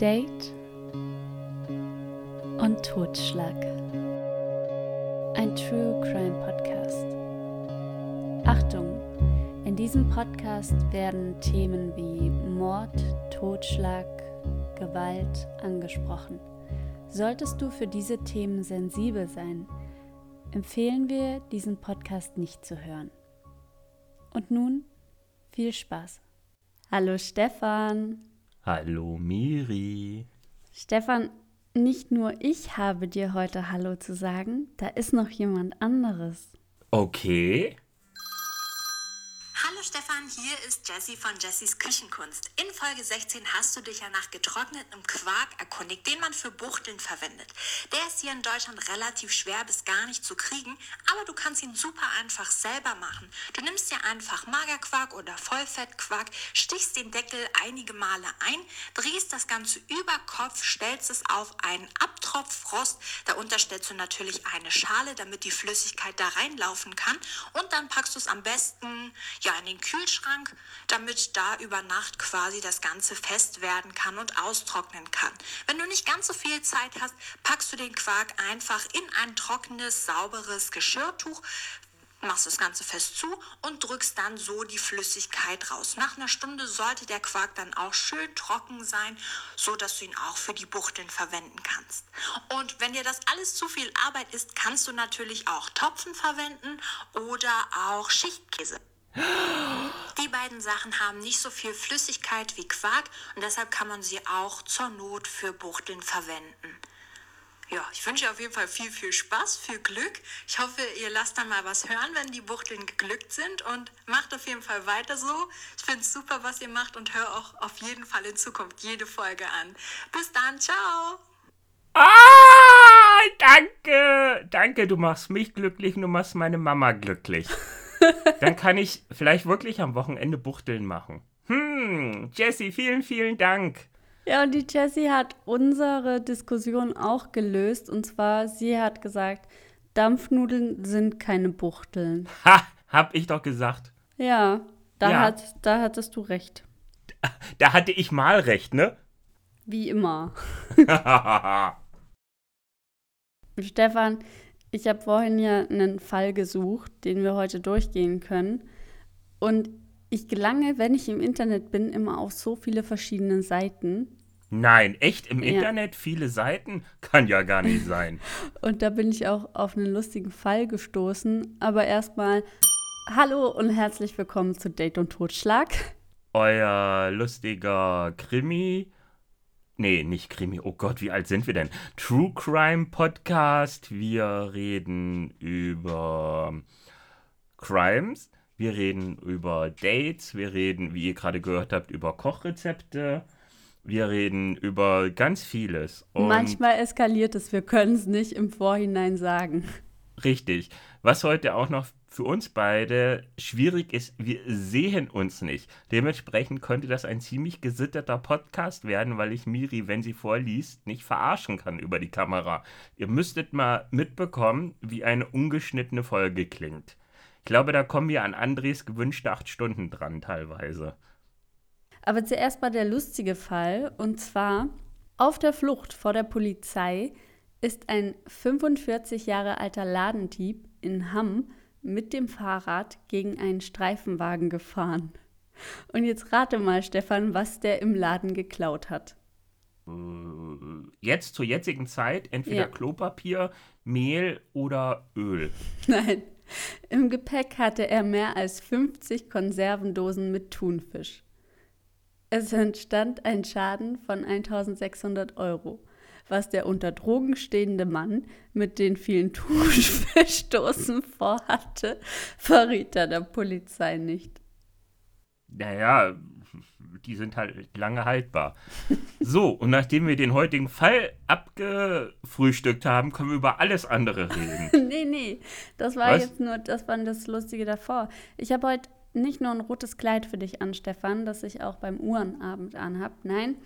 Date und Totschlag. Ein True Crime Podcast. Achtung, in diesem Podcast werden Themen wie Mord, Totschlag, Gewalt angesprochen. Solltest du für diese Themen sensibel sein, empfehlen wir, diesen Podcast nicht zu hören. Und nun viel Spaß. Hallo Stefan. Hallo Miri. Stefan, nicht nur ich habe dir heute Hallo zu sagen, da ist noch jemand anderes. Okay. Stefan, hier ist Jessie von Jessies Küchenkunst. In Folge 16 hast du dich ja nach getrocknetem Quark erkundigt, den man für Buchteln verwendet. Der ist hier in Deutschland relativ schwer bis gar nicht zu kriegen, aber du kannst ihn super einfach selber machen. Du nimmst dir einfach Magerquark oder Vollfettquark, stichst den Deckel einige Male ein, drehst das Ganze über Kopf, stellst es auf einen Abtropfrost. Darunter stellst du natürlich eine Schale, damit die Flüssigkeit da reinlaufen kann. Und dann packst du es am besten ja, in den Kühlschrank, damit da über Nacht quasi das Ganze fest werden kann und austrocknen kann. Wenn du nicht ganz so viel Zeit hast, packst du den Quark einfach in ein trockenes, sauberes Geschirrtuch, machst das Ganze fest zu und drückst dann so die Flüssigkeit raus. Nach einer Stunde sollte der Quark dann auch schön trocken sein, so dass du ihn auch für die Buchteln verwenden kannst. Und wenn dir das alles zu viel Arbeit ist, kannst du natürlich auch Topfen verwenden oder auch Schichtkäse. Die beiden Sachen haben nicht so viel Flüssigkeit wie Quark und deshalb kann man sie auch zur Not für Buchteln verwenden. Ja, ich wünsche auf jeden Fall viel, viel Spaß, viel Glück. Ich hoffe, ihr lasst dann mal was hören, wenn die Buchteln geglückt sind und macht auf jeden Fall weiter so. Ich finde es super, was ihr macht und hör auch auf jeden Fall in Zukunft jede Folge an. Bis dann, ciao! Ah, danke, danke, du machst mich glücklich du machst meine Mama glücklich. Dann kann ich vielleicht wirklich am Wochenende Buchteln machen. Hm, Jessie, vielen, vielen Dank. Ja, und die Jessie hat unsere Diskussion auch gelöst. Und zwar, sie hat gesagt, Dampfnudeln sind keine Buchteln. Ha, hab ich doch gesagt. Ja, da, Ja. Hat, da hattest du recht. Da hatte ich mal recht, ne? Wie immer. Stefan, ich habe vorhin ja einen Fall gesucht, den wir heute durchgehen können. Und ich gelange, wenn ich im Internet bin, immer auf so viele verschiedene Seiten. Nein, echt im Ja. Internet viele Seiten? Kann ja gar nicht sein. Und da bin ich auch auf einen lustigen Fall gestoßen. Aber erstmal, hallo und herzlich willkommen zu Date und Totschlag. Euer lustiger Krimi. Nee, nicht Krimi. Oh Gott, wie alt sind wir denn? True Crime Podcast. Wir reden über Crimes. Wir reden über Dates. Wir reden, wie ihr gerade gehört habt, über Kochrezepte. Wir reden über ganz vieles. Und Manchmal eskaliert es, wir können es nicht im Vorhinein sagen. Richtig. Was heute auch noch für uns beide schwierig ist, wir sehen uns nicht. Dementsprechend könnte das ein ziemlich gesitterter Podcast werden, weil ich Miri, wenn sie vorliest, nicht verarschen kann über die Kamera. Ihr müsstet mal mitbekommen, wie eine ungeschnittene Folge klingt. Ich glaube, da kommen wir an Andres gewünschte acht Stunden dran teilweise. Aber zuerst mal der lustige Fall. Und zwar, auf der Flucht vor der Polizei ist ein 45 Jahre alter Ladendieb in Hamm mit dem Fahrrad gegen einen Streifenwagen gefahren. Und jetzt rate mal, Stefan, was der im Laden geklaut hat. Jetzt zur jetzigen Zeit entweder Ja. Klopapier, Mehl oder Öl. Nein, im Gepäck hatte er mehr als 50 Konservendosen mit Thunfisch. Es entstand ein Schaden von 1600 Euro. Was der unter Drogen stehende Mann mit den vielen Thunfischdosen vorhatte, verriet er der Polizei nicht. Naja, die sind halt lange haltbar. So, und nachdem wir den heutigen Fall abgefrühstückt haben, können wir über alles andere reden. nee, nee, das war Was? jetzt nur, das war das Lustige davor. Ich habe heute nicht nur ein rotes Kleid für dich an, Stefan, das ich auch beim Uhrenabend anhab. Nein,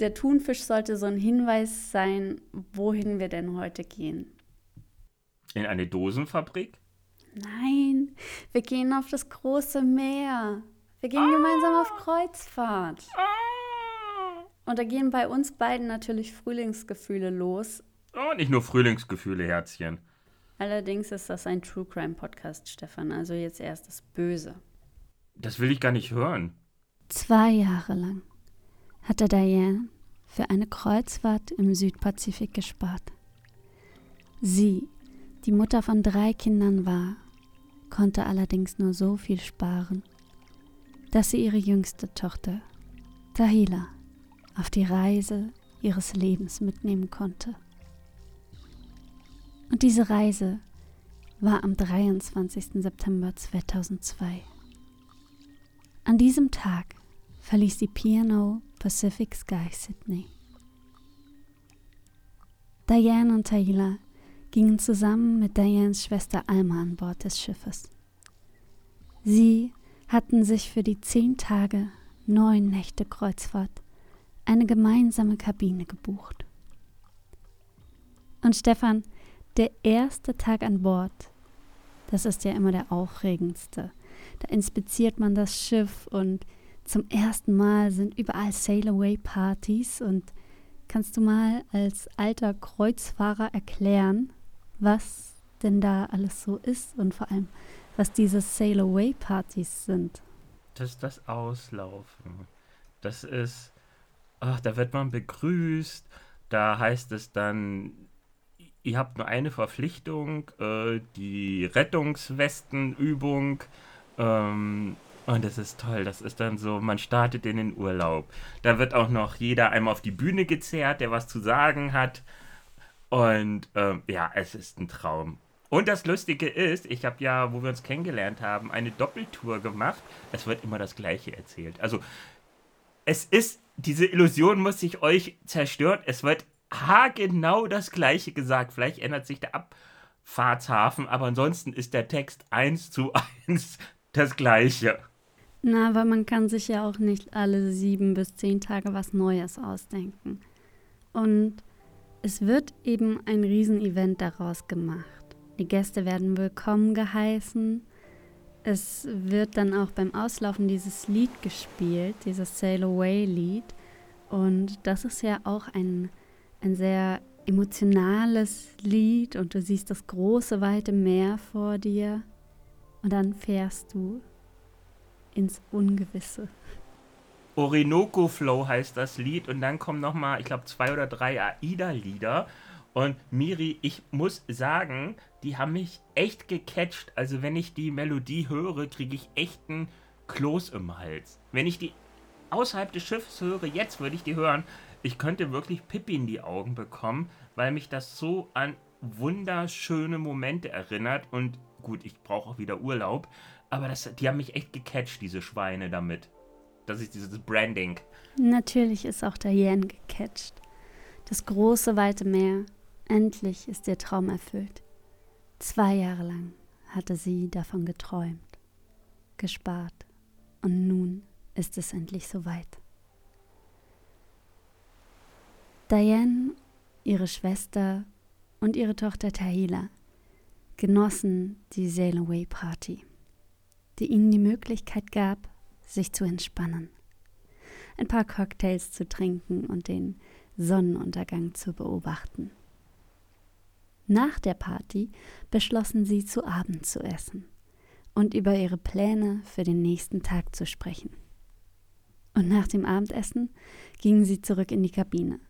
der Thunfisch sollte so ein Hinweis sein, wohin wir denn heute gehen. In eine Dosenfabrik? Nein, wir gehen auf das große Meer. Wir gehen gemeinsam auf Kreuzfahrt. Und da gehen bei uns beiden natürlich Frühlingsgefühle los. Oh, nicht nur Frühlingsgefühle, Herzchen. Allerdings ist das ein True Crime Podcast, Stefan. Also jetzt erst das Böse. Das will ich gar nicht hören. Zwei Jahre lang hatte Diane für eine Kreuzfahrt im Südpazifik gespart. Sie, die Mutter von drei Kindern war, konnte allerdings nur so viel sparen, dass sie ihre jüngste Tochter, Tahila, auf die Reise ihres Lebens mitnehmen konnte. Und diese Reise war am 23. September 2002. An diesem Tag verließ die P&O Pacific Sky Sydney. Diane und Tahila gingen zusammen mit Dianes Schwester Alma an Bord des Schiffes. Sie hatten sich für die zehn Tage, neun Nächte Kreuzfahrt eine gemeinsame Kabine gebucht. Und Stefan, der erste Tag an Bord, das ist ja immer der aufregendste. Da inspiziert man das Schiff und zum ersten Mal sind überall Sail-Away-Partys und kannst du mal als alter Kreuzfahrer erklären, was denn da alles so ist und vor allem, was diese Sail-Away-Partys sind. Das ist das Auslaufen. Das ist, ach, da wird man begrüßt, da heißt es dann, ihr habt nur eine Verpflichtung, äh, die Rettungswestenübung. Ähm, und das ist toll. Das ist dann so, man startet in den Urlaub. Da wird auch noch jeder einmal auf die Bühne gezerrt, der was zu sagen hat. Und ähm, ja, es ist ein Traum. Und das Lustige ist, ich habe ja, wo wir uns kennengelernt haben, eine Doppeltour gemacht. Es wird immer das Gleiche erzählt. Also, es ist, diese Illusion muss sich euch zerstören. Es wird haargenau das Gleiche gesagt. Vielleicht ändert sich der Abfahrtshafen, aber ansonsten ist der Text eins zu eins das Gleiche. Na, aber man kann sich ja auch nicht alle sieben bis zehn Tage was Neues ausdenken. Und es wird eben ein Riesenevent daraus gemacht. Die Gäste werden willkommen geheißen. Es wird dann auch beim Auslaufen dieses Lied gespielt, dieses Sail Away Lied. Und das ist ja auch ein, ein sehr emotionales Lied und du siehst das große, weite Meer vor dir und dann fährst du ins Ungewisse. Orinoco Flow heißt das Lied und dann kommen nochmal, ich glaube, zwei oder drei AIDA-Lieder. Und Miri, ich muss sagen, die haben mich echt gecatcht. Also wenn ich die Melodie höre, kriege ich echt einen Kloß im Hals. Wenn ich die außerhalb des Schiffs höre, jetzt würde ich die hören, ich könnte wirklich Pippi in die Augen bekommen, weil mich das so an wunderschöne Momente erinnert. Und gut, ich brauche auch wieder Urlaub. Aber das, die haben mich echt gecatcht, diese Schweine damit. Das ist dieses Branding. Natürlich ist auch Diane gecatcht. Das große, weite Meer. Endlich ist ihr Traum erfüllt. Zwei Jahre lang hatte sie davon geträumt, gespart. Und nun ist es endlich soweit. Diane, ihre Schwester und ihre Tochter Tahila genossen die Sail Away Party, die ihnen die Möglichkeit gab, sich zu entspannen, ein paar Cocktails zu trinken und den Sonnenuntergang zu beobachten. Nach der Party beschlossen sie, zu Abend zu essen und über ihre Pläne für den nächsten Tag zu sprechen. Und nach dem Abendessen gingen sie zurück in die Kabine.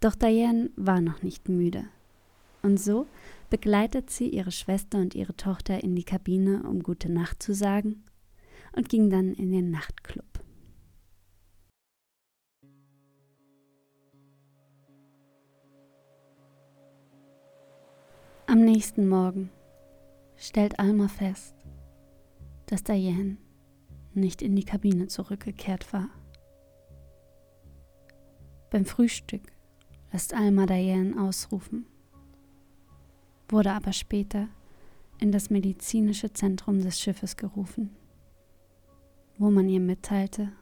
Doch Diane war noch nicht müde. Und so begleitet sie ihre Schwester und ihre Tochter in die Kabine, um gute Nacht zu sagen und ging dann in den Nachtclub. Am nächsten Morgen stellt Alma fest, dass Diane nicht in die Kabine zurückgekehrt war. Beim Frühstück lässt Alma Diane ausrufen, wurde aber später in das medizinische Zentrum des Schiffes gerufen wo man ihr mitteilte,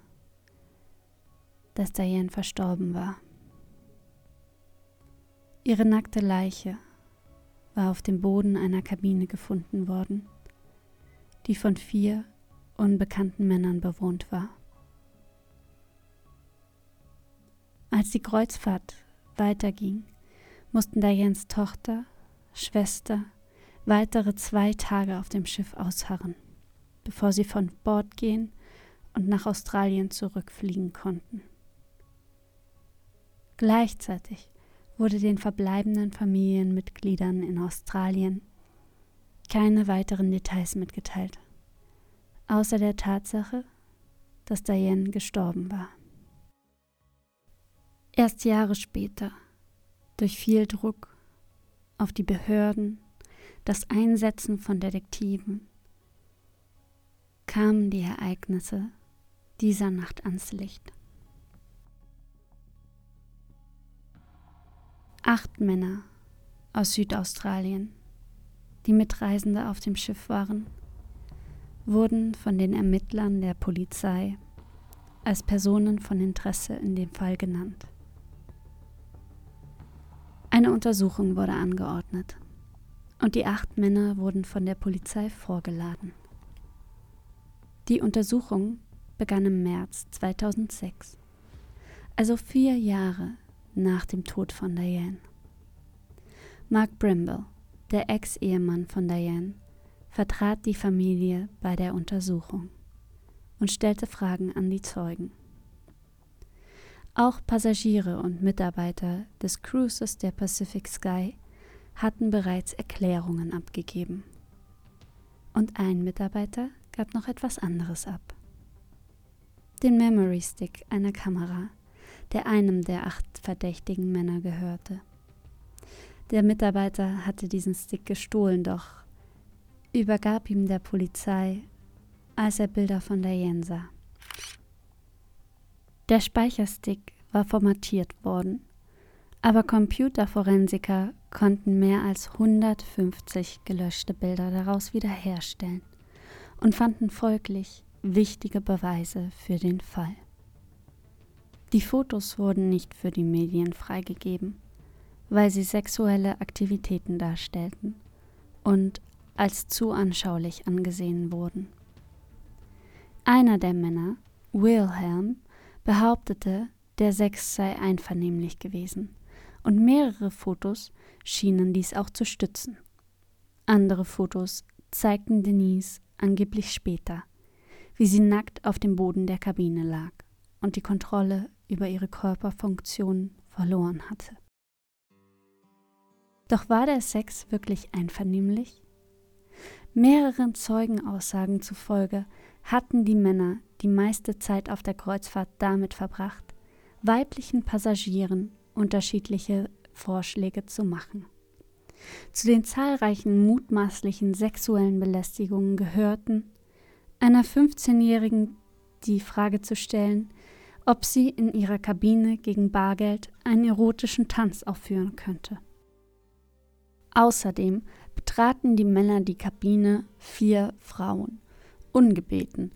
dass Diane verstorben war. Ihre nackte Leiche war auf dem Boden einer Kabine gefunden worden, die von vier unbekannten Männern bewohnt war. Als die Kreuzfahrt weiterging, mussten Dianes Tochter, Schwester weitere zwei Tage auf dem Schiff ausharren, bevor sie von Bord gehen und nach Australien zurückfliegen konnten. Gleichzeitig wurde den verbleibenden Familienmitgliedern in Australien keine weiteren Details mitgeteilt, außer der Tatsache, dass Diane gestorben war. Erst Jahre später, durch viel Druck auf die Behörden, das Einsetzen von Detektiven, kamen die Ereignisse dieser Nacht ans Licht. Acht Männer aus Südaustralien, die Mitreisende auf dem Schiff waren, wurden von den Ermittlern der Polizei als Personen von Interesse in dem Fall genannt. Eine Untersuchung wurde angeordnet und die acht Männer wurden von der Polizei vorgeladen. Die Untersuchung begann im März 2006, also vier Jahre nach dem Tod von Diane. Mark Brimble, der Ex-Ehemann von Diane, vertrat die Familie bei der Untersuchung und stellte Fragen an die Zeugen. Auch Passagiere und Mitarbeiter des Cruises der Pacific Sky hatten bereits Erklärungen abgegeben. Und ein Mitarbeiter gab noch etwas anderes ab. Den Memory Stick einer Kamera, der einem der acht verdächtigen Männer gehörte. Der Mitarbeiter hatte diesen Stick gestohlen, doch übergab ihm der Polizei, als er Bilder von Diane sah. Der Speicherstick war formatiert worden, aber Computerforensiker konnten mehr als 150 gelöschte Bilder daraus wiederherstellen und fanden folglich wichtige Beweise für den Fall. Die Fotos wurden nicht für die Medien freigegeben, weil sie sexuelle Aktivitäten darstellten und als zu anschaulich angesehen wurden. Einer der Männer, Wilhelm, behauptete, der Sex sei einvernehmlich gewesen, und mehrere Fotos schienen dies auch zu stützen. Andere Fotos zeigten Denise angeblich später, wie sie nackt auf dem Boden der Kabine lag und die Kontrolle über ihre Körperfunktionen verloren hatte. Doch war der Sex wirklich einvernehmlich? Mehreren Zeugenaussagen zufolge hatten die Männer die meiste Zeit auf der Kreuzfahrt damit verbracht, weiblichen Passagieren unterschiedliche Vorschläge zu machen. Zu den zahlreichen mutmaßlichen sexuellen Belästigungen gehörten, einer 15-Jährigen die Frage zu stellen, ob sie in ihrer Kabine gegen Bargeld einen erotischen Tanz aufführen könnte. Außerdem betraten die Männer die Kabine vier Frauen, ungebeten,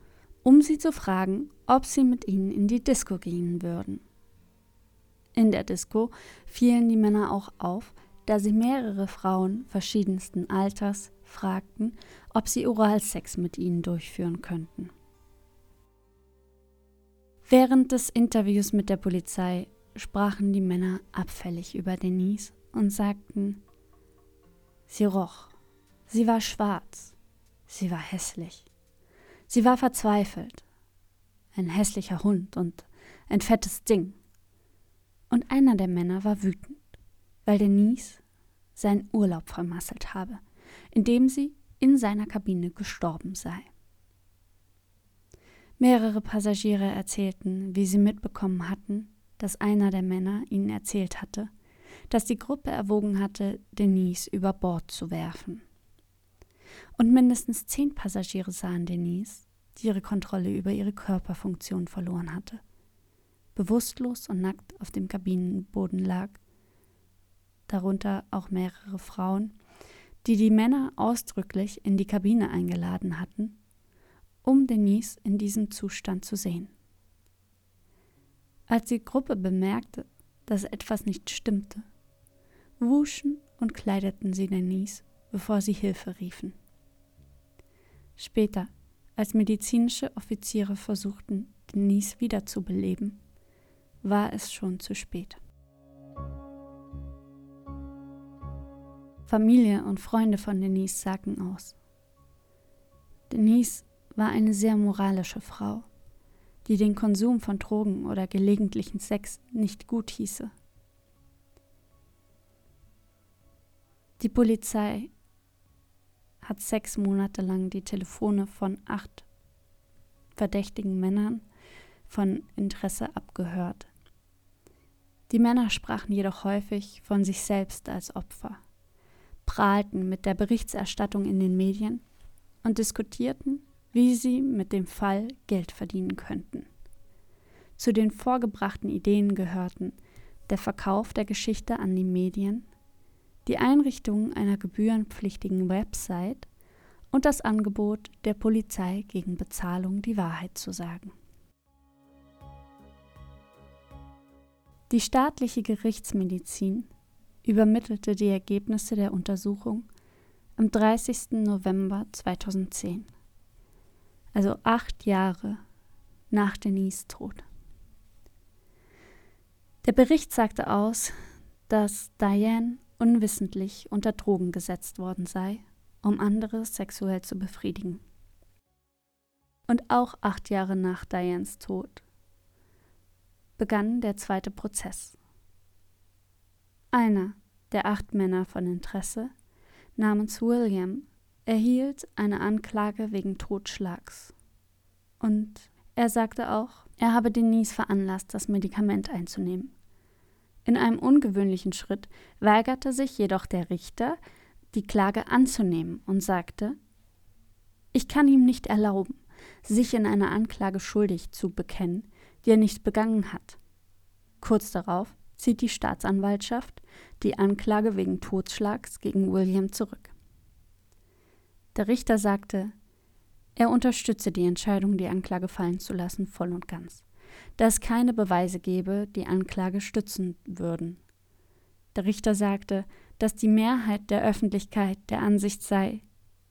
um sie zu fragen, ob sie mit ihnen in die Disco gehen würden. In der Disco fielen die Männer auch auf, da sie mehrere Frauen verschiedensten Alters fragten, ob sie Oralsex mit ihnen durchführen könnten. Während des Interviews mit der Polizei sprachen die Männer abfällig über Denise und sagten, sie roch, sie war schwarz, sie war hässlich, sie war verzweifelt, ein hässlicher Hund und ein fettes Ding. Und einer der Männer war wütend, weil Denise seinen Urlaub vermasselt habe, indem sie in seiner Kabine gestorben sei. Mehrere Passagiere erzählten, wie sie mitbekommen hatten, dass einer der Männer ihnen erzählt hatte, dass die Gruppe erwogen hatte, Denise über Bord zu werfen. Und mindestens zehn Passagiere sahen Denise, die ihre Kontrolle über ihre Körperfunktion verloren hatte, bewusstlos und nackt auf dem Kabinenboden lag, darunter auch mehrere Frauen, die die Männer ausdrücklich in die Kabine eingeladen hatten, um Denise in diesem Zustand zu sehen. Als die Gruppe bemerkte, dass etwas nicht stimmte, wuschen und kleideten sie Denise, bevor sie Hilfe riefen. Später, als medizinische Offiziere versuchten, Denise wiederzubeleben, war es schon zu spät. Familie und Freunde von Denise sagten aus. Denise war eine sehr moralische Frau, die den Konsum von Drogen oder gelegentlichen Sex nicht gut hieße. Die Polizei hat sechs Monate lang die Telefone von acht verdächtigen Männern von Interesse abgehört. Die Männer sprachen jedoch häufig von sich selbst als Opfer, prahlten mit der Berichterstattung in den Medien und diskutierten, wie sie mit dem Fall Geld verdienen könnten. Zu den vorgebrachten Ideen gehörten der Verkauf der Geschichte an die Medien, die Einrichtung einer gebührenpflichtigen Website und das Angebot der Polizei gegen Bezahlung die Wahrheit zu sagen. Die staatliche Gerichtsmedizin übermittelte die Ergebnisse der Untersuchung am 30. November 2010, also acht Jahre nach Denise Tod. Der Bericht sagte aus, dass Diane unwissentlich unter Drogen gesetzt worden sei, um andere sexuell zu befriedigen. Und auch acht Jahre nach Dianes Tod begann der zweite Prozess. Einer der acht Männer von Interesse, namens William, erhielt eine Anklage wegen Totschlags. Und er sagte auch, er habe Denise veranlasst, das Medikament einzunehmen. In einem ungewöhnlichen Schritt weigerte sich jedoch der Richter, die Klage anzunehmen und sagte, ich kann ihm nicht erlauben, sich in einer Anklage schuldig zu bekennen, die er nicht begangen hat. Kurz darauf zieht die Staatsanwaltschaft die Anklage wegen Totschlags gegen William zurück. Der Richter sagte, er unterstütze die Entscheidung, die Anklage fallen zu lassen, voll und ganz, da es keine Beweise gebe, die Anklage stützen würden. Der Richter sagte, dass die Mehrheit der Öffentlichkeit der Ansicht sei,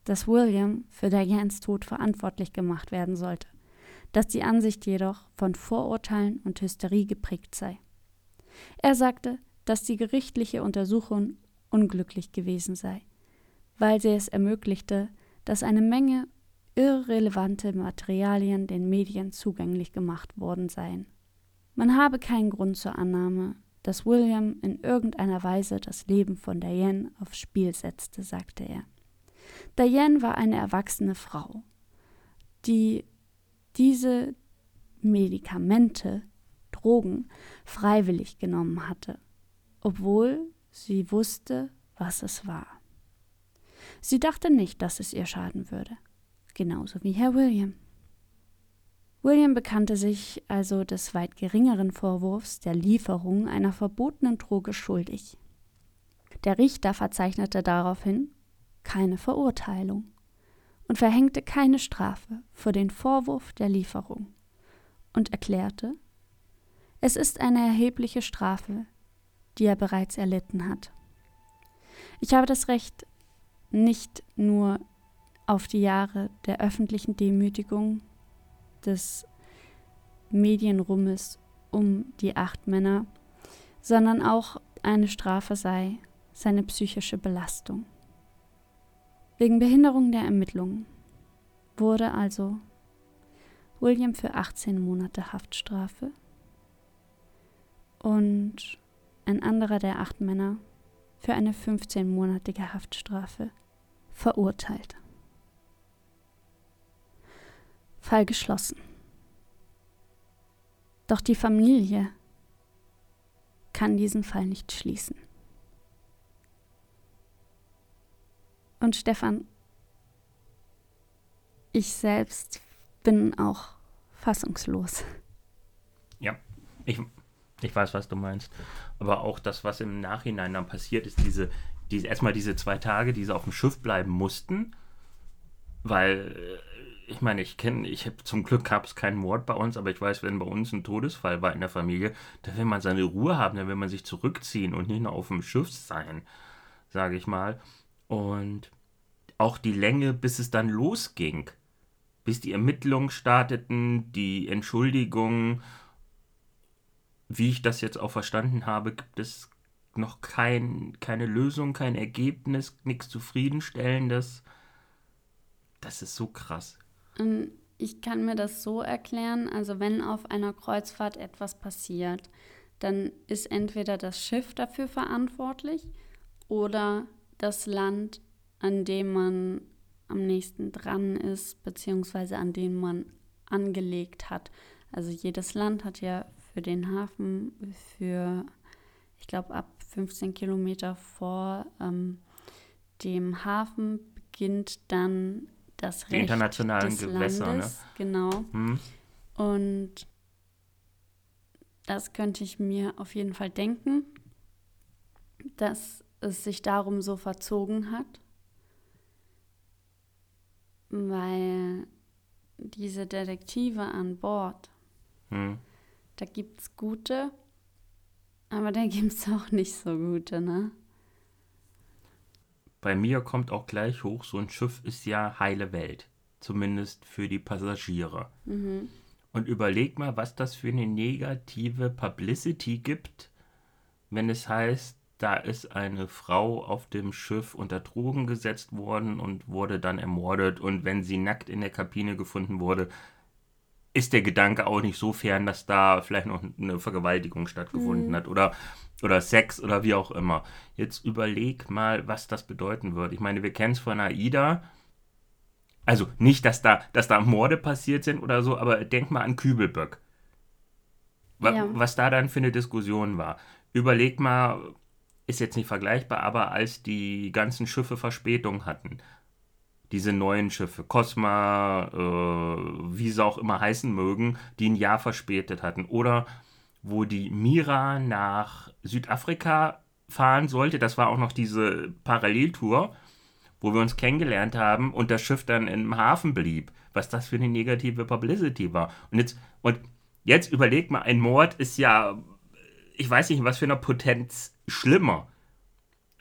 dass William für Dianes Tod verantwortlich gemacht werden sollte dass die Ansicht jedoch von Vorurteilen und Hysterie geprägt sei. Er sagte, dass die gerichtliche Untersuchung unglücklich gewesen sei, weil sie es ermöglichte, dass eine Menge irrelevante Materialien den Medien zugänglich gemacht worden seien. Man habe keinen Grund zur Annahme, dass William in irgendeiner Weise das Leben von Diane aufs Spiel setzte, sagte er. Diane war eine erwachsene Frau, die diese Medikamente, Drogen, freiwillig genommen hatte, obwohl sie wusste, was es war. Sie dachte nicht, dass es ihr schaden würde, genauso wie Herr William. William bekannte sich also des weit geringeren Vorwurfs der Lieferung einer verbotenen Droge schuldig. Der Richter verzeichnete daraufhin keine Verurteilung und verhängte keine Strafe für den Vorwurf der Lieferung und erklärte, es ist eine erhebliche Strafe, die er bereits erlitten hat. Ich habe das Recht, nicht nur auf die Jahre der öffentlichen Demütigung, des Medienrummels um die acht Männer, sondern auch eine Strafe sei seine psychische Belastung. Wegen Behinderung der Ermittlungen wurde also William für 18 Monate Haftstrafe und ein anderer der acht Männer für eine 15-monatige Haftstrafe verurteilt. Fall geschlossen. Doch die Familie kann diesen Fall nicht schließen. Und Stefan, ich selbst bin auch fassungslos. Ja, ich, ich weiß, was du meinst. Aber auch das, was im Nachhinein dann passiert ist, diese, diese erstmal diese zwei Tage, die sie auf dem Schiff bleiben mussten, weil äh, ich meine, ich kenne, ich habe zum Glück gab es keinen Mord bei uns, aber ich weiß, wenn bei uns ein Todesfall war in der Familie, da will man seine Ruhe haben, da will man sich zurückziehen und nicht nur auf dem Schiff sein, sage ich mal. Und auch die Länge, bis es dann losging, bis die Ermittlungen starteten, die Entschuldigung wie ich das jetzt auch verstanden habe, gibt es noch kein, keine Lösung, kein Ergebnis, nichts Zufriedenstellendes. Das ist so krass. Ich kann mir das so erklären, also wenn auf einer Kreuzfahrt etwas passiert, dann ist entweder das Schiff dafür verantwortlich oder das Land, an dem man am nächsten dran ist, beziehungsweise an dem man angelegt hat. Also jedes Land hat ja für den Hafen, für, ich glaube, ab 15 Kilometer vor ähm, dem Hafen beginnt dann das Die Recht internationalen des Gewässer, ne? Landes. Genau. Hm? Und das könnte ich mir auf jeden Fall denken, dass es sich darum so verzogen hat, weil diese Detektive an Bord, Hm. da gibt es gute, aber da gibt es auch nicht so gute, ne? Bei mir kommt auch gleich hoch, so ein Schiff ist ja heile Welt. Zumindest für die Passagiere. Mhm. Und überleg mal, was das für eine negative Publicity gibt, wenn es heißt, da ist eine Frau auf dem Schiff unter Drogen gesetzt worden und wurde dann ermordet. Und wenn sie nackt in der Kabine gefunden wurde, ist der Gedanke auch nicht so fern, dass da vielleicht noch eine Vergewaltigung stattgefunden hat oder, oder Sex oder wie auch immer. Jetzt überleg mal, was das bedeuten wird. Ich meine, wir kennen es von AIDA. Also nicht, dass da, dass da Morde passiert sind oder so, aber denk mal an Kübelböck. Wa Ja. Was da dann für eine Diskussion war. Überleg mal, ist jetzt nicht vergleichbar, aber als die ganzen Schiffe Verspätung hatten, diese neuen Schiffe, Cosma, äh, wie sie auch immer heißen mögen, die ein Jahr verspätet hatten. Oder wo die Mira nach Südafrika fahren sollte, das war auch noch diese Paralleltour, wo wir uns kennengelernt haben und das Schiff dann im Hafen blieb. Was das für eine negative Publicity war. Und jetzt, und jetzt überleg mal, ein Mord ist ja, ich weiß nicht, was für einer Potenz schlimmer.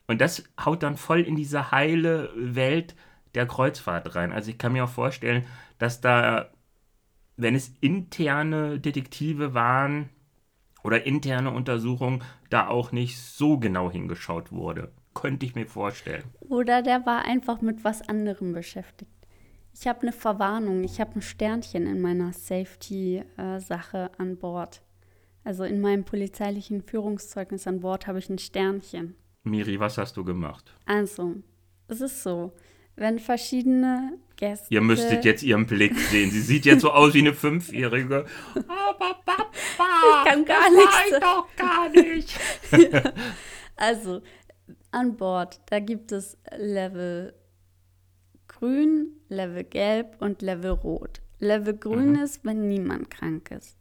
Und das haut dann voll in diese heile Welt der Kreuzfahrt rein. Also ich kann mir auch vorstellen, dass da, wenn es interne Detektive waren oder interne Untersuchungen, da auch nicht so genau hingeschaut wurde. Könnte ich mir vorstellen. Oder der war einfach mit was anderem beschäftigt. Ich habe eine Verwarnung, ich habe ein Sternchen in meiner Safety-Sache an Bord. Also in meinem polizeilichen Führungszeugnis an Bord habe ich ein Sternchen. Miri, was hast du gemacht? Also, es ist so, wenn verschiedene Gäste. Ihr müsstet jetzt ihren Blick sehen. Sie sieht jetzt so aus wie eine Fünfjährige. Aber Papa, Ich kann gar das nichts doch gar nicht. Also, an Bord, da gibt es Level grün, Level gelb und Level rot. Level grün ist, wenn niemand krank ist.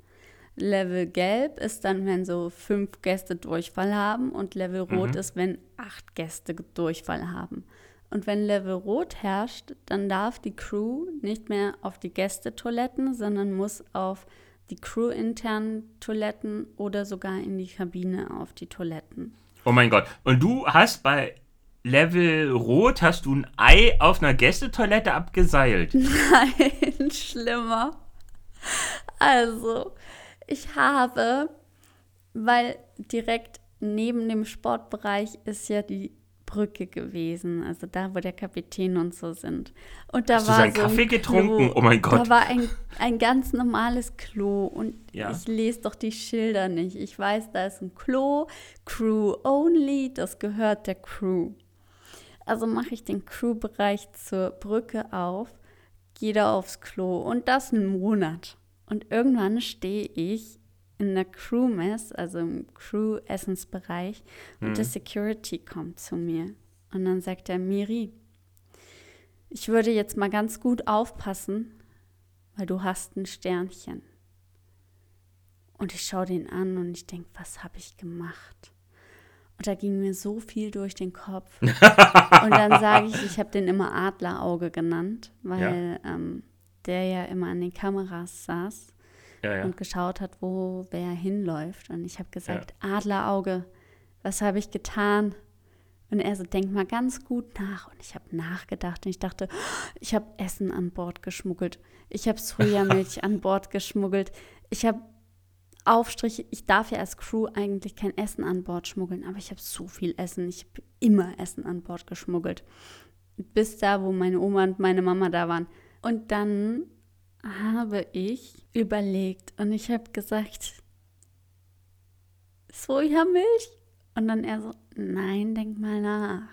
Level gelb ist dann, wenn so fünf Gäste Durchfall haben und Level rot ist, wenn acht Gäste Durchfall haben. Und wenn Level rot herrscht, dann darf die Crew nicht mehr auf die Gästetoiletten, sondern muss auf die Crew-internen Toiletten oder sogar in die Kabine auf die Toiletten. Oh mein Gott. Und du hast bei Level Rot hast du ein Ei auf einer Gästetoilette abgeseilt. Nein, schlimmer. Also, ich habe, weil direkt neben dem Sportbereich ist ja die Brücke gewesen, also da, wo der Kapitän und so sind. Und da Hast du war seinen so ein Kaffee getrunken? Klo. Oh mein Gott. Da war ein, ein ganz normales Klo und Ja. ich lese doch die Schilder nicht. Ich weiß, da ist ein Klo, Crew only, das gehört der Crew. Also mache ich den Crew-Bereich zur Brücke auf, gehe da aufs Klo und das einen Monat. Und irgendwann stehe ich in der Crew-Mess, also im Crew-Essensbereich, und der Security kommt zu mir. Und dann sagt er, Miri, ich würde jetzt mal ganz gut aufpassen, weil du hast ein Sternchen. Und ich schaue den an und ich denke, was habe ich gemacht? Und da ging mir so viel durch den Kopf. und dann sage ich, ich habe den immer Adlerauge genannt, weil ähm, der ja immer an den Kameras saß Ja, ja. und geschaut hat, wo wer hinläuft. Und ich habe gesagt, Adlerauge, was habe ich getan? Und er so, denk mal ganz gut nach. Und ich habe nachgedacht und ich dachte, ich habe Essen an Bord geschmuggelt. Ich habe Sojamilch an Bord geschmuggelt. Ich habe Aufstrich, ich darf ja als Crew eigentlich kein Essen an Bord schmuggeln, aber ich habe so viel Essen. Ich habe immer Essen an Bord geschmuggelt. Bis da, wo meine Oma und meine Mama da waren. Und dann habe ich überlegt und ich habe gesagt, Sojamilch? Und dann er so, nein, denk mal nach.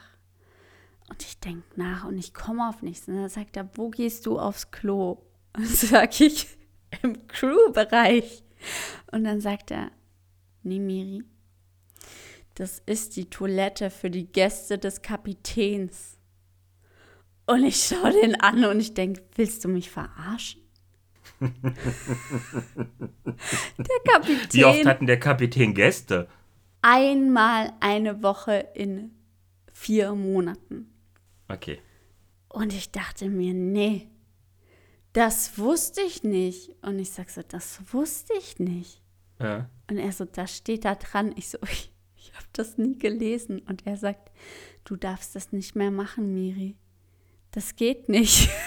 Und ich denke nach und ich komme auf nichts. Und dann sagt er, wo gehst du aufs Klo? Und sag ich, im Crew-Bereich. Und dann sagt er, nee, Miri, das ist die Toilette für die Gäste des Kapitäns. Und ich schaue den an und ich denke, willst du mich verarschen? Der Kapitän. Wie oft hatten der Kapitän Gäste? Einmal eine Woche in vier Monaten. Okay. Und ich dachte mir, nee, das wusste ich nicht. Und ich sag so, das wusste ich nicht. Ja. Und er so, das steht da dran. Ich so, ich, ich habe das nie gelesen. Und er sagt, du darfst das nicht mehr machen, Miri. Das geht nicht.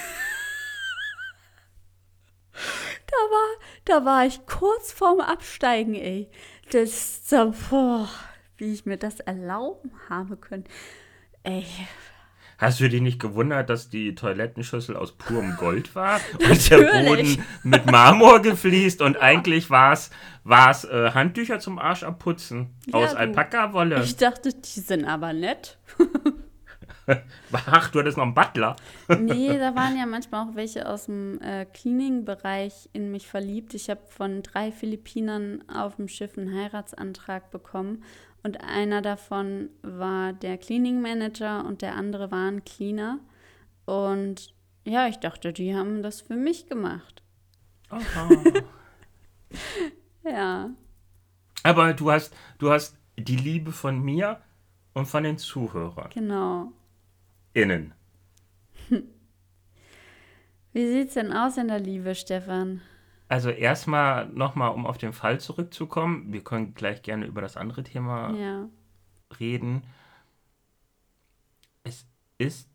da war, da war ich kurz vorm Absteigen, ey. Das ist so, boah, wie ich mir das erlauben habe können. Ey, Hast du dich nicht gewundert, dass die Toilettenschüssel aus purem Gold war und der. Boden mit Marmor gefliest und eigentlich war es war's, äh, Handtücher zum Arsch abputzen Ja, aus. Alpaka-Wolle? ich dachte, die sind aber nett. Ach, du hattest noch einen Butler. Nee, da waren ja manchmal auch welche aus dem äh, Cleaning-Bereich in mich verliebt. Ich habe von drei Philippinern auf dem Schiff einen Heiratsantrag bekommen. Und einer davon war der Cleaning Manager und der andere war ein Cleaner. Und ja, ich dachte, die haben das für mich gemacht. Aha. Ja, Aber du hast, du hast die Liebe von mir und von den Zuhörern genau. Innen. Wie sieht's denn aus in der Liebe, Stefan? Also erstmal nochmal, um auf den Fall zurückzukommen. Wir können gleich gerne über das andere Thema Ja. reden. Es ist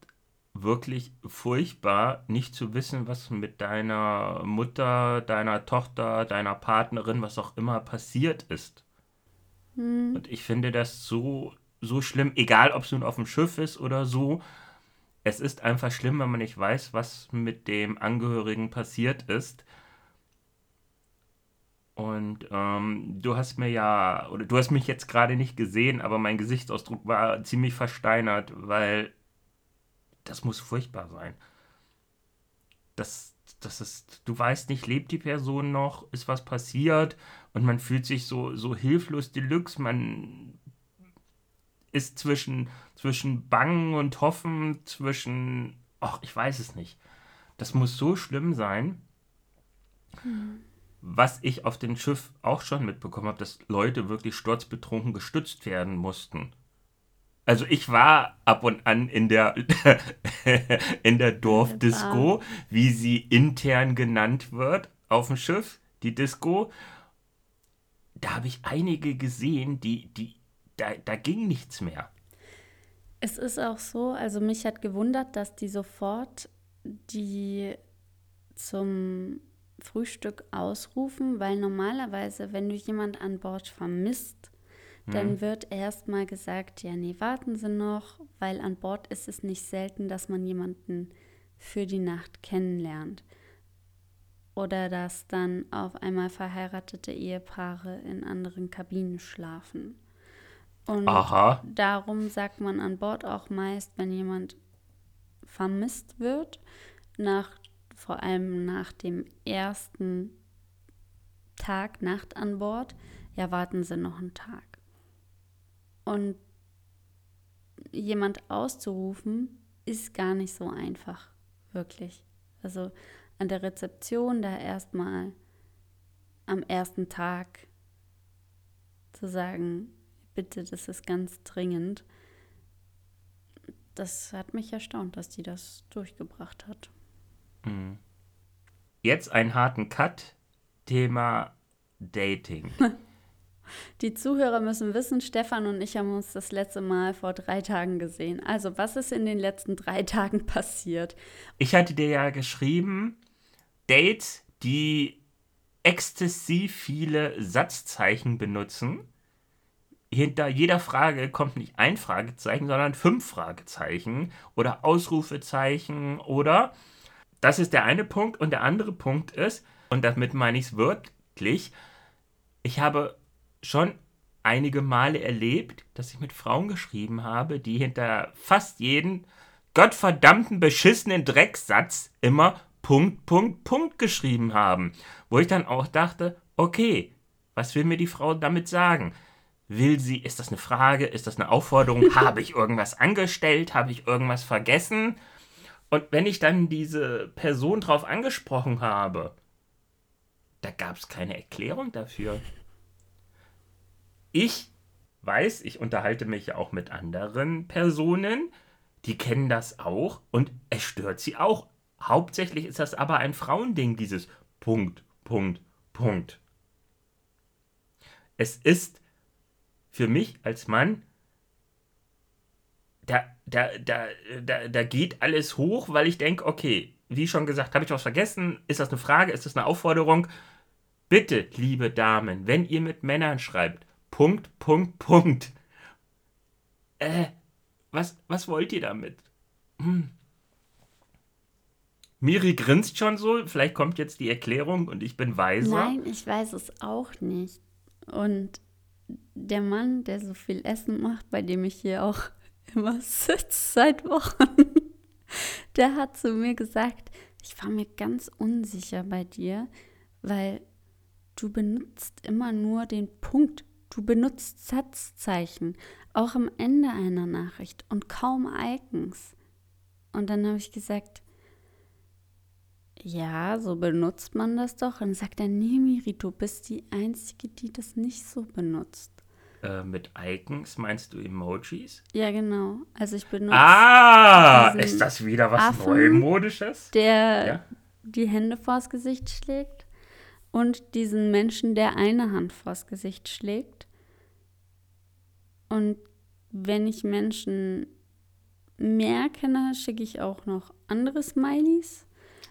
wirklich furchtbar, nicht zu wissen, was mit deiner Mutter, deiner Tochter, deiner Partnerin, was auch immer passiert ist. Und ich finde das so, so schlimm, egal ob es nun auf dem Schiff ist oder so. Es ist einfach schlimm, wenn man nicht weiß, was mit dem Angehörigen passiert ist. Und ähm, du hast mir ja, oder du hast mich jetzt gerade nicht gesehen, aber mein Gesichtsausdruck war ziemlich versteinert, weil das muss furchtbar sein. Das, das ist, du weißt nicht, lebt die Person noch, ist was passiert und man fühlt sich so, so hilflos deluxe, man ist zwischen, zwischen Bangen und Hoffen, zwischen, ach, ich weiß es nicht. Das muss so schlimm sein was ich auf dem Schiff auch schon mitbekommen habe, dass Leute wirklich sturzbetrunken gestützt werden mussten. Also ich war ab und an in der in der Dorfdisco, wie sie intern genannt wird, auf dem Schiff, die Disco. Da habe ich einige gesehen, die die da, da ging nichts mehr. Es ist auch so, also mich hat gewundert, dass die sofort die zum Frühstück ausrufen, weil normalerweise, wenn du jemand an Bord vermisst, dann wird erstmal gesagt, ja, nee, warten Sie noch, weil an Bord ist es nicht selten, dass man jemanden für die Nacht kennenlernt. Oder dass dann auf einmal verheiratete Ehepaare in anderen Kabinen schlafen. Und Aha. darum sagt man an Bord auch meist, wenn jemand vermisst wird, nach, vor allem nach dem ersten Tag, Nacht an Bord, ja, warten Sie noch einen Tag. Und jemand auszurufen, ist gar nicht so einfach, wirklich. Also an der Rezeption da erstmal am ersten Tag zu sagen, bitte, das ist ganz dringend. Das hat mich erstaunt, dass die das durchgebracht hat. Jetzt einen harten Cut. Thema Dating. Die Zuhörer müssen wissen, Stefan und ich haben uns das letzte Mal vor drei Tagen gesehen. Also, was ist in den letzten drei Tagen passiert? Ich hatte dir ja geschrieben, Dates, die exzessiv viele Satzzeichen benutzen. Hinter jeder Frage kommt nicht ein Fragezeichen, sondern fünf Fragezeichen oder Ausrufezeichen oder. Das ist der eine Punkt. Und der andere Punkt ist, und damit meine ich es wirklich, ich habe schon einige Male erlebt, dass ich mit Frauen geschrieben habe, die hinter fast jeden gottverdammten beschissenen Drecksatz immer Punkt, Punkt, Punkt geschrieben haben. Wo ich dann auch dachte, okay, was will mir die Frau damit sagen? Will sie, ist das eine Frage, ist das eine Aufforderung, habe ich irgendwas angestellt, habe ich irgendwas vergessen? Und wenn ich dann diese Person drauf angesprochen habe, da gab es keine Erklärung dafür. Ich weiß, ich unterhalte mich ja auch mit anderen Personen, die kennen das auch und es stört sie auch. Hauptsächlich ist das aber ein Frauending, dieses Punkt, Punkt, Punkt. Es ist für mich als Mann, da, da, da, da, da geht alles hoch, weil ich denke, okay, wie schon gesagt, habe ich was vergessen? Ist das eine Frage? Ist das eine Aufforderung? Bitte, liebe Damen, wenn ihr mit Männern schreibt, Punkt, Punkt, Punkt. Äh, was, was wollt ihr damit? Hm. Miri grinst schon so, vielleicht kommt jetzt die Erklärung und ich bin weiser. Nein, ich weiß es auch nicht. Und der Mann, der so viel Essen macht, bei dem ich hier auch immer sitze seit Wochen, der hat zu mir gesagt, ich war mir ganz unsicher bei dir, weil du benutzt immer nur den Punkt. Du benutzt Satzzeichen, auch am Ende einer Nachricht und kaum Icons. Und dann habe ich gesagt, ja, so benutzt man das doch. Und dann sagt er, nee, Miri, du bist die Einzige, die das nicht so benutzt. Äh, mit Icons meinst du Emojis? Ja, genau. Also ich benutze. Ah, ist das wieder was Affen, Neumodisches? Der Ja. die Hände vors Gesicht schlägt und diesen Menschen, der eine Hand vors Gesicht schlägt. Und wenn ich Menschen mehr kenne, schicke ich auch noch andere Smileys.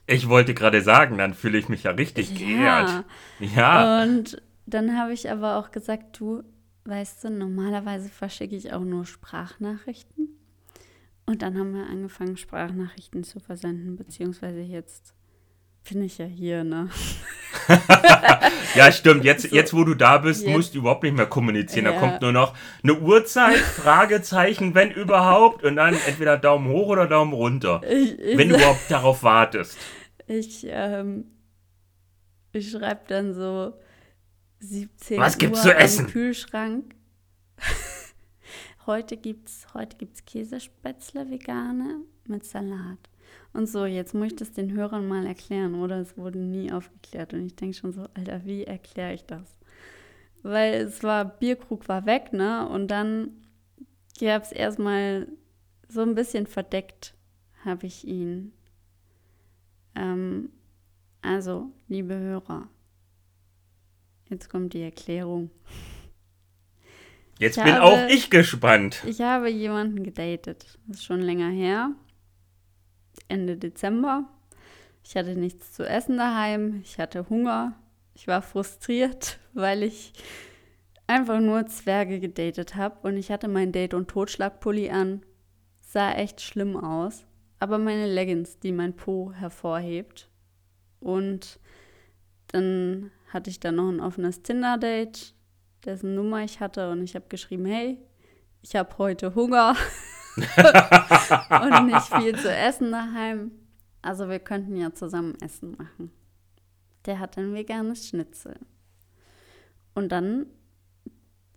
Ich wollte gerade sagen, dann fühle ich mich ja richtig geehrt. Ja. Und dann habe ich aber auch gesagt, du, weißt du, normalerweise verschicke ich auch nur Sprachnachrichten. Und dann haben wir angefangen, Sprachnachrichten zu versenden, beziehungsweise jetzt bin ich ja hier, ne? Ja, stimmt. Jetzt, jetzt wo du da bist, Jetzt- musst du überhaupt nicht mehr kommunizieren. Da Ja. kommt nur noch eine Uhrzeit, Fragezeichen, wenn überhaupt, und dann entweder Daumen hoch oder Daumen runter. Ich, ich, Wenn du überhaupt darauf wartest. ich, ähm, ich schreibe dann so 17 Was gibt's Uhr zu essen? am Kühlschrank. heute gibt's, heute gibt's Käsespätzle vegane mit Salat. Und so, jetzt muss ich das den Hörern mal erklären, oder? Es wurde nie aufgeklärt. Und ich denke schon so, Alter, wie erkläre ich das? Weil es war, Bierkrug war weg, ne? Und dann gab es erstmal so ein bisschen verdeckt, habe ich ihn. Ähm, also, liebe Hörer, jetzt kommt die Erklärung. Jetzt Ich bin habe- auch ich gespannt. Ich habe jemanden gedatet. Das ist schon länger her. Ende Dezember. Ich hatte nichts zu essen daheim. Ich hatte Hunger. Ich war frustriert, weil ich einfach nur Zwerge gedatet habe. Und ich hatte mein Date- und Totschlagpulli an. Sah echt schlimm aus. Aber meine Leggings, die mein Po hervorhebt. Und dann hatte ich dann noch ein offenes Tinder-Date, dessen Nummer ich hatte. Und ich habe geschrieben, hey, ich habe heute Hunger und nicht viel zu essen daheim. Also wir könnten ja zusammen Essen machen. Der hat ein veganes Schnitzel. Und dann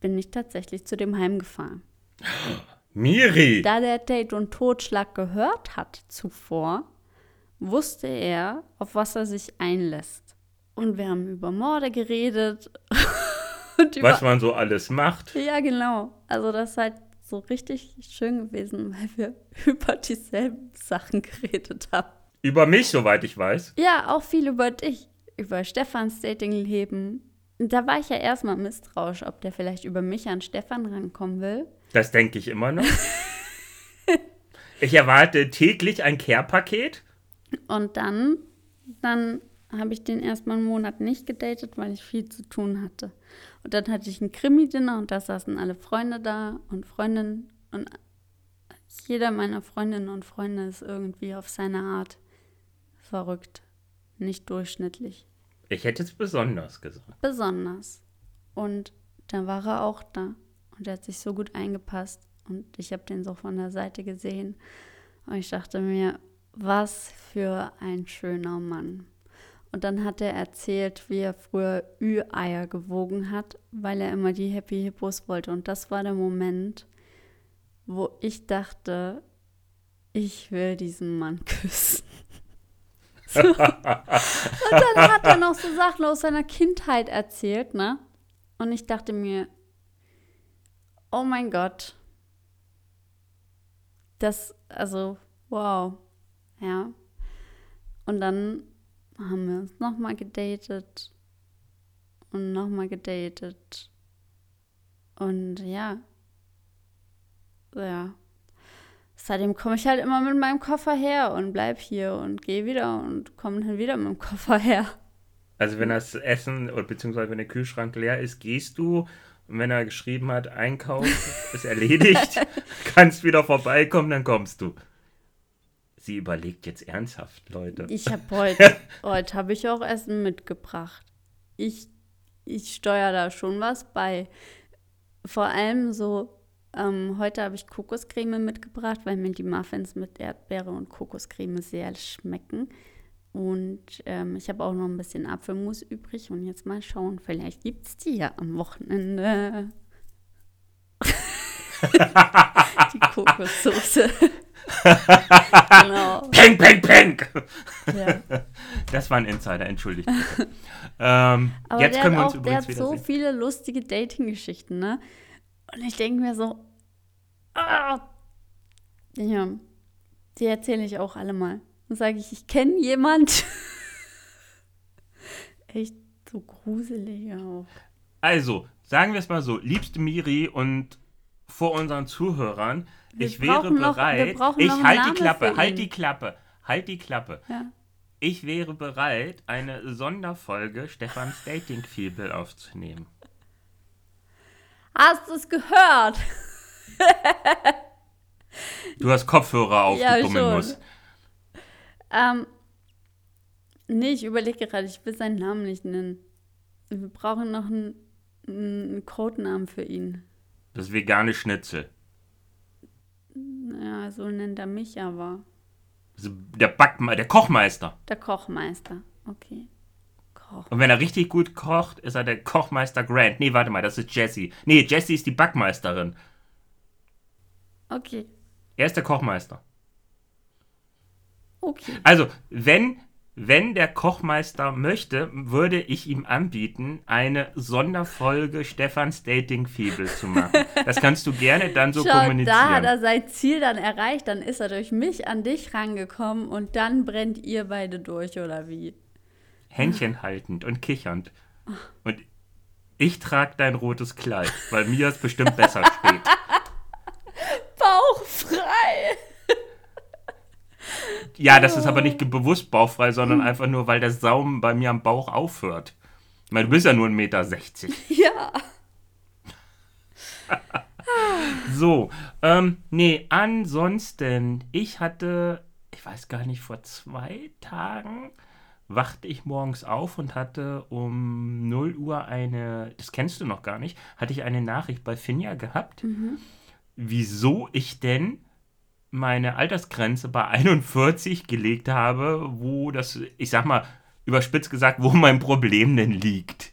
bin ich tatsächlich zu dem heimgefahren. Miri! Da der Date und Totschlag gehört hat zuvor, wusste er, auf was er sich einlässt. Und wir haben über Morde geredet. über Was man so alles macht. ja, genau. Also das ist halt so richtig schön gewesen, weil wir über dieselben Sachen geredet haben. Über mich, soweit ich weiß. Ja, auch viel über dich, über Stefans Datingleben. Da war ich ja erstmal misstrauisch, ob der vielleicht über mich an Stefan rankommen will. Das denke ich immer noch. Ich erwarte täglich ein Care-Paket. Und dann, dann habe ich den erstmal einen Monat nicht gedatet, weil ich viel zu tun hatte. Und dann hatte ich ein Krimi-Dinner und da saßen alle Freunde da und Freundinnen und jeder meiner Freundinnen und Freunde ist irgendwie auf seine Art verrückt, nicht durchschnittlich. Ich hätte es besonders gesagt. Besonders. Und dann war er auch da und er hat sich so gut eingepasst und ich habe den so von der Seite gesehen und ich dachte mir, was für ein schöner Mann. Und dann hat er erzählt, wie er früher Ü-Eier gewogen hat, weil er immer die Happy Hippos wollte. Und das war der Moment, wo ich dachte, ich will diesen Mann küssen. So. Und dann hat er noch so Sachen aus seiner Kindheit erzählt, ne? Und ich dachte mir, oh mein Gott, das, also, wow, ja. Und dann haben wir uns nochmal gedatet und nochmal gedatet. Und ja, ja. Seitdem komme ich halt immer mit meinem Koffer her und bleib hier und gehe wieder und komme dann wieder mit dem Koffer her. Also wenn das Essen oder beziehungsweise wenn der Kühlschrank leer ist, gehst du und wenn er geschrieben hat, Einkauf ist erledigt, kannst wieder vorbeikommen, dann kommst du. Sie überlegt jetzt ernsthaft, Leute. Ich habe heute, heute habe ich auch Essen mitgebracht. Ich, ich steuere da schon was bei. Vor allem so, ähm, heute habe ich Kokoscreme mitgebracht, weil mir die Muffins mit Erdbeere und Kokoscreme sehr schmecken. Und ähm, ich habe auch noch ein bisschen Apfelmus übrig. Und jetzt mal schauen, vielleicht gibt es die ja am Wochenende. die Kokossoße. genau. Peng, peng, peng. Ja. Das war ein Insider, entschuldigt. ähm, Aber jetzt können wir uns auch, der hat so viele lustige Dating-Geschichten, ne? Und ich denke mir so, ah, ja, die erzähle ich auch alle mal. Dann sage ich, ich kenne jemand. Echt so gruselig auch. Also, sagen wir es mal so, liebste Miri und vor unseren Zuhörern, wir ich wäre bereit. Noch, ich halt die Klappe, halt die Klappe, halt die Klappe. Ja. Ich wäre bereit, eine Sonderfolge Stefans Dating-Fibel aufzunehmen. Hast du es gehört? du hast Kopfhörer auf, ja, du dumme Nuss. Ähm, nee, ich überlege gerade, ich will seinen Namen nicht nennen. Wir brauchen noch einen, einen Codenamen für ihn. Das vegane Schnitzel. Ja, so nennt er mich aber. Der Backme der Kochmeister. Der Kochmeister, okay. Koch. Und wenn er richtig gut kocht, ist er der Kochmeister Grant. Nee, warte mal, das ist Jessie. Nee, Jessie ist die Backmeisterin. Okay. Er ist der Kochmeister. Okay. Also, wenn wenn der Kochmeister möchte, würde ich ihm anbieten, eine Sonderfolge Stefans Dating-Fibel zu machen. Das kannst du gerne dann so Schau, kommunizieren. Da hat er sein Ziel dann erreicht, dann ist er durch mich an dich rangekommen und dann brennt ihr beide durch, oder wie? Händchen haltend und kichernd. Und ich trage dein rotes Kleid, weil mir es bestimmt besser steht. Ja, das ist aber nicht bewusst bauchfrei, sondern hm. einfach nur, weil der Saum bei mir am Bauch aufhört. Ich meine, du bist ja nur 1,60 Meter. Ja. so, ähm, nee, ansonsten, ich hatte, ich weiß gar nicht, vor zwei Tagen wachte ich morgens auf und hatte um 0 Uhr eine, das kennst du noch gar nicht, hatte ich eine Nachricht bei Finja gehabt, mhm. wieso ich denn meine Altersgrenze bei 41 gelegt habe, wo das, ich sag mal, überspitzt gesagt, wo mein Problem denn liegt.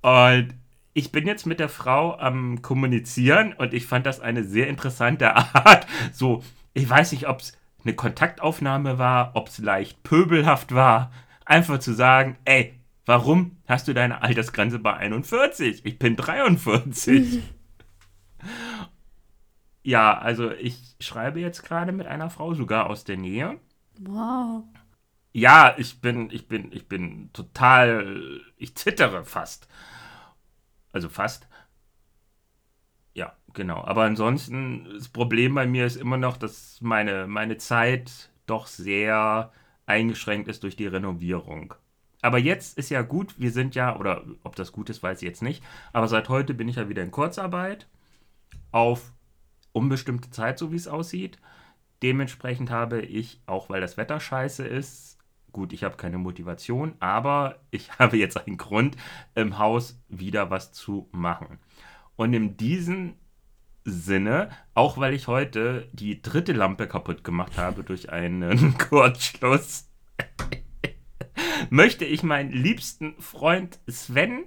Und ich bin jetzt mit der Frau am Kommunizieren und ich fand das eine sehr interessante Art. So, ich weiß nicht, ob es eine Kontaktaufnahme war, ob es leicht pöbelhaft war. Einfach zu sagen, ey, warum hast du deine Altersgrenze bei 41? Ich bin 43. Ja, also ich schreibe jetzt gerade mit einer Frau, sogar aus der Nähe. Wow. Ja, ich bin, ich bin, ich bin total, ich zittere fast. Also fast. Ja, genau. Aber ansonsten, das Problem bei mir ist immer noch, dass meine, meine Zeit doch sehr eingeschränkt ist durch die Renovierung. Aber jetzt ist ja gut, wir sind ja, oder ob das gut ist, weiß ich jetzt nicht, aber seit heute bin ich ja wieder in Kurzarbeit auf unbestimmte Zeit, so wie es aussieht. Dementsprechend habe ich, auch weil das Wetter scheiße ist, gut, ich habe keine Motivation, aber ich habe jetzt einen Grund, im Haus wieder was zu machen. Und in diesem Sinne, auch weil ich heute die dritte Lampe kaputt gemacht habe durch einen Kurzschluss, möchte ich meinen liebsten Freund Sven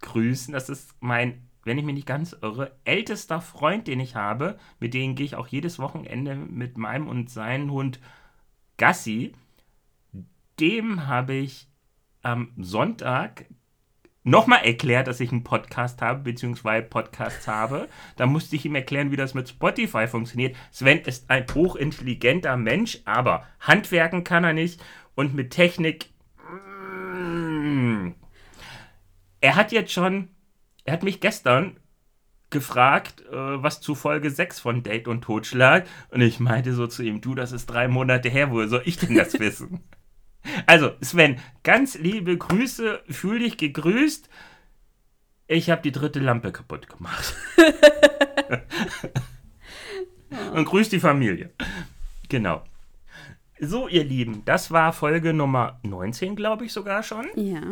grüßen. Das ist mein, wenn ich mich nicht ganz irre, ältester Freund, den ich habe. Mit dem gehe ich auch jedes Wochenende mit meinem und seinem Hund Gassi. Dem habe ich am Sonntag nochmal erklärt, dass ich einen Podcast habe, beziehungsweise Podcasts habe. Da musste ich ihm erklären, wie das mit Spotify funktioniert. Sven ist ein hochintelligenter Mensch, aber handwerken kann er nicht und mit Technik er hat jetzt schon, er hat mich gestern gefragt, äh, was zu Folge 6 von Date und Totschlag. Und ich meinte so zu ihm, du, das ist drei Monate her, woher soll ich denn das wissen? Also, Sven, ganz liebe Grüße, fühl dich gegrüßt. Ich habe die dritte Lampe kaputt gemacht. Und grüß die Familie. Genau. So, ihr Lieben, das war Folge Nummer 19, glaube ich sogar schon. Ja.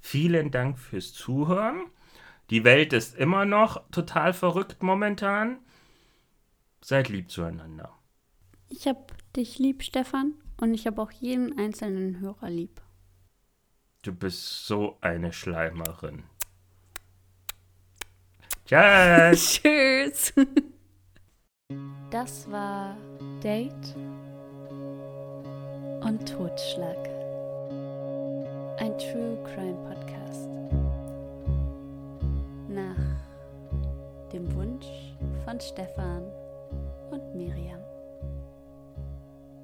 Vielen Dank fürs Zuhören. Die Welt ist immer noch total verrückt momentan. Seid lieb zueinander. Ich hab dich lieb, Stefan, und ich habe auch jeden einzelnen Hörer lieb. Du bist so eine Schleimerin. Tschüss. Tschüss. Das war Date und Totschlag. Ein True Crime Podcast. Dem Wunsch von Stefan und Miriam.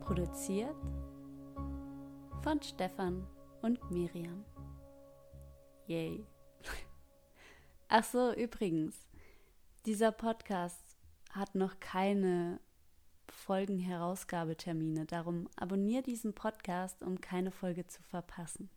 Produziert von Stefan und Miriam. Yay. Ach so, übrigens, dieser Podcast hat noch keine Folgenherausgabetermine. Darum abonniere diesen Podcast, um keine Folge zu verpassen.